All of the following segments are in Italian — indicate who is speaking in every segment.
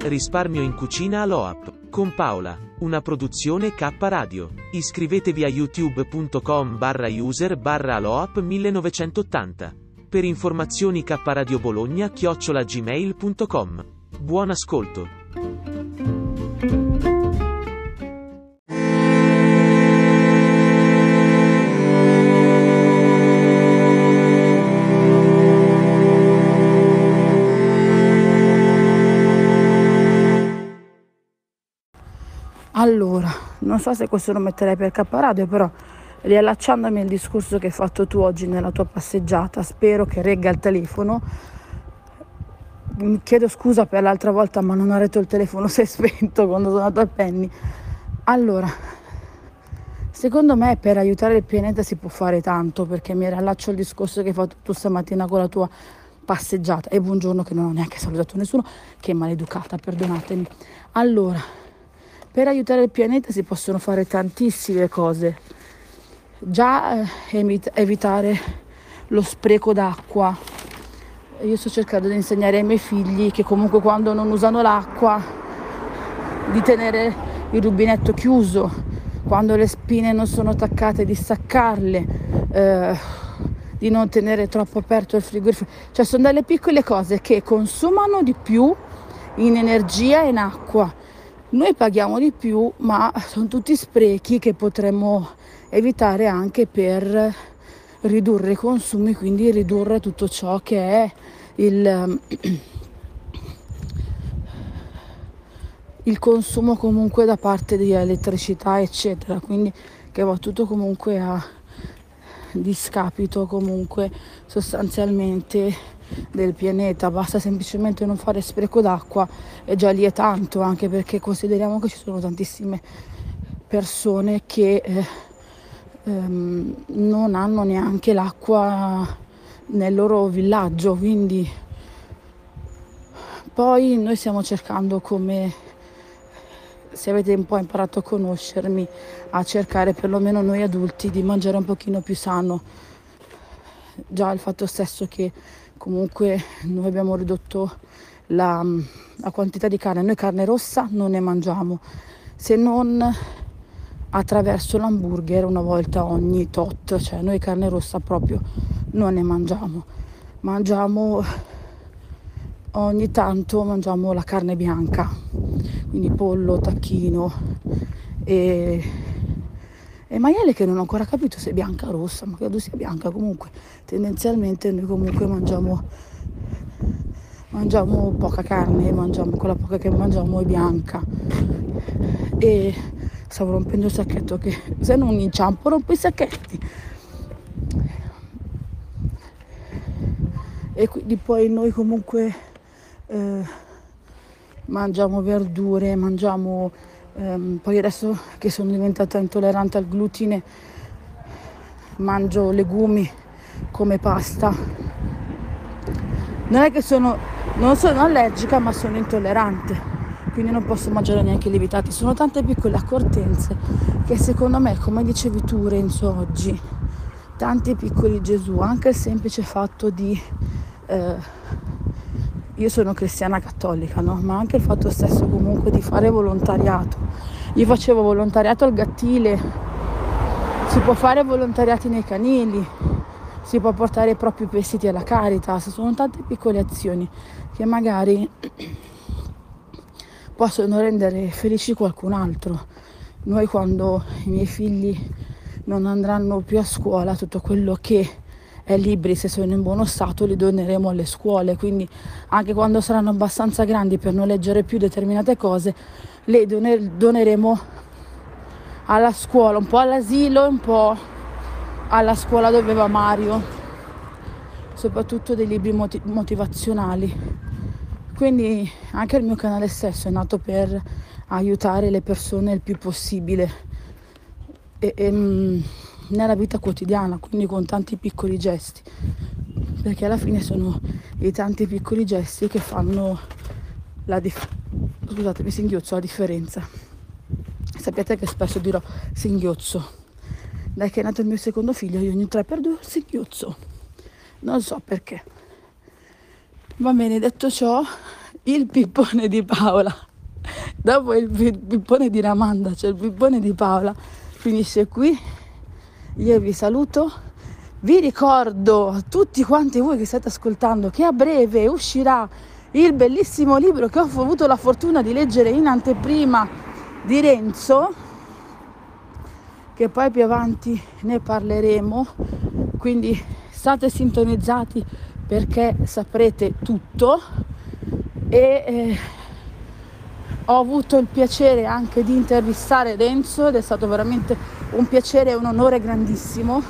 Speaker 1: Risparmio in cucina all'OAP. Con Paola. Una produzione K Radio. Iscrivetevi a youtube.com barra user barra aloap 1980. Per informazioni K Radio Bologna chiocciola gmail.com. Buon ascolto.
Speaker 2: Allora, non so se questo lo metterei per caparadio, però riallacciandomi al discorso che hai fatto tu oggi nella tua passeggiata, spero che regga il telefono. Mi chiedo scusa per l'altra volta, ma non ho retto il telefono, si è spento quando sono andato al Penny. Allora, secondo me per aiutare il pianeta si può fare tanto, perché mi riallaccio al discorso che hai fatto tu stamattina con la tua passeggiata. E buongiorno che non ho neanche salutato nessuno, che maleducata, perdonatemi. Allora, per aiutare il pianeta si possono fare tantissime cose. Già eh, evitare lo spreco d'acqua. Io sto cercando di insegnare ai miei figli che comunque quando non usano l'acqua di tenere il rubinetto chiuso, quando le spine non sono attaccate di staccarle, eh, di non tenere troppo aperto il frigorifero. Cioè sono delle piccole cose che consumano di più in energia e in acqua noi paghiamo di più, ma sono tutti sprechi che potremmo evitare anche per ridurre i consumi, quindi ridurre tutto ciò che è il, il consumo comunque da parte di elettricità, eccetera. Quindi che va tutto comunque a discapito comunque sostanzialmente del pianeta, basta semplicemente non fare spreco d'acqua e già lì è tanto, anche perché consideriamo che ci sono tantissime persone che eh, ehm, non hanno neanche l'acqua nel loro villaggio, quindi poi noi stiamo cercando come se avete un po' imparato a conoscermi, a cercare perlomeno noi adulti di mangiare un pochino più sano. Già il fatto stesso che comunque noi abbiamo ridotto la, la, quantità di carne, noi carne rossa non ne mangiamo, se non attraverso l'hamburger una volta ogni tot, cioè noi carne rossa proprio non ne mangiamo, mangiamo ogni tanto mangiamo la carne bianca, quindi pollo, tacchino e e maiale che non ho ancora capito se è bianca o rossa, ma credo sia bianca comunque. Tendenzialmente noi comunque mangiamo, mangiamo poca carne, mangiamo, quella poca che mangiamo è bianca. E stavo rompendo il sacchetto che se non inciampo rompo i sacchetti. E quindi poi noi comunque eh, mangiamo verdure, mangiamo Um, poi adesso che sono diventata intollerante al glutine mangio legumi come pasta. Non è che sono, non sono allergica ma sono intollerante, quindi non posso mangiare neanche lievitati. Sono tante piccole accortenze che secondo me, come dicevi tu Renzo oggi, tanti piccoli Gesù, anche il semplice fatto di... Eh, io sono cristiana cattolica, no? ma anche il fatto stesso comunque di fare volontariato. Io facevo volontariato al Gattile, si può fare volontariati nei canili, si può portare i propri vestiti alla Caritas, sono tante piccole azioni che magari possono rendere felici qualcun altro. Noi quando i miei figli non andranno più a scuola, tutto quello che e libri se sono in buono stato li doneremo alle scuole, quindi anche quando saranno abbastanza grandi per non leggere più determinate cose, le doneremo alla scuola, un po' all'asilo, un po' alla scuola dove va Mario, soprattutto dei libri motivazionali. Quindi anche il mio canale stesso è nato per aiutare le persone il più possibile. E, e, mm, nella vita quotidiana, quindi con tanti piccoli gesti, perché alla fine sono i tanti piccoli gesti che fanno la differenza. Scusatemi, singhiozzo la differenza. Sapete che spesso dirò singhiozzo. Dai che è nato il mio secondo figlio, io ogni 3x2 singhiozzo. Non so perché. Va bene, detto ciò, il pippone di Paola. Dopo il pippone di Ramanda, cioè il pippone di Paola, finisce qui io vi saluto. Vi ricordo a tutti quanti voi che state ascoltando che a breve uscirà il bellissimo libro che ho avuto la fortuna di leggere in anteprima di Renzo, che poi più avanti ne parleremo. Quindi state sintonizzati perché saprete tutto e eh, ho avuto il piacere anche di intervistare Renzo ed è stato veramente un piacere e un onore grandissimo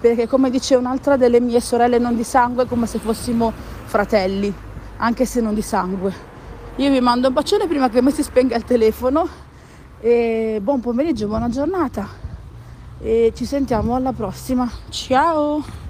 Speaker 2: perché come dice un'altra delle mie sorelle non di sangue è come se fossimo fratelli, anche se non di sangue. Io vi mando un bacione prima che mi si spenga il telefono e buon pomeriggio, buona giornata e ci sentiamo alla prossima. Ciao!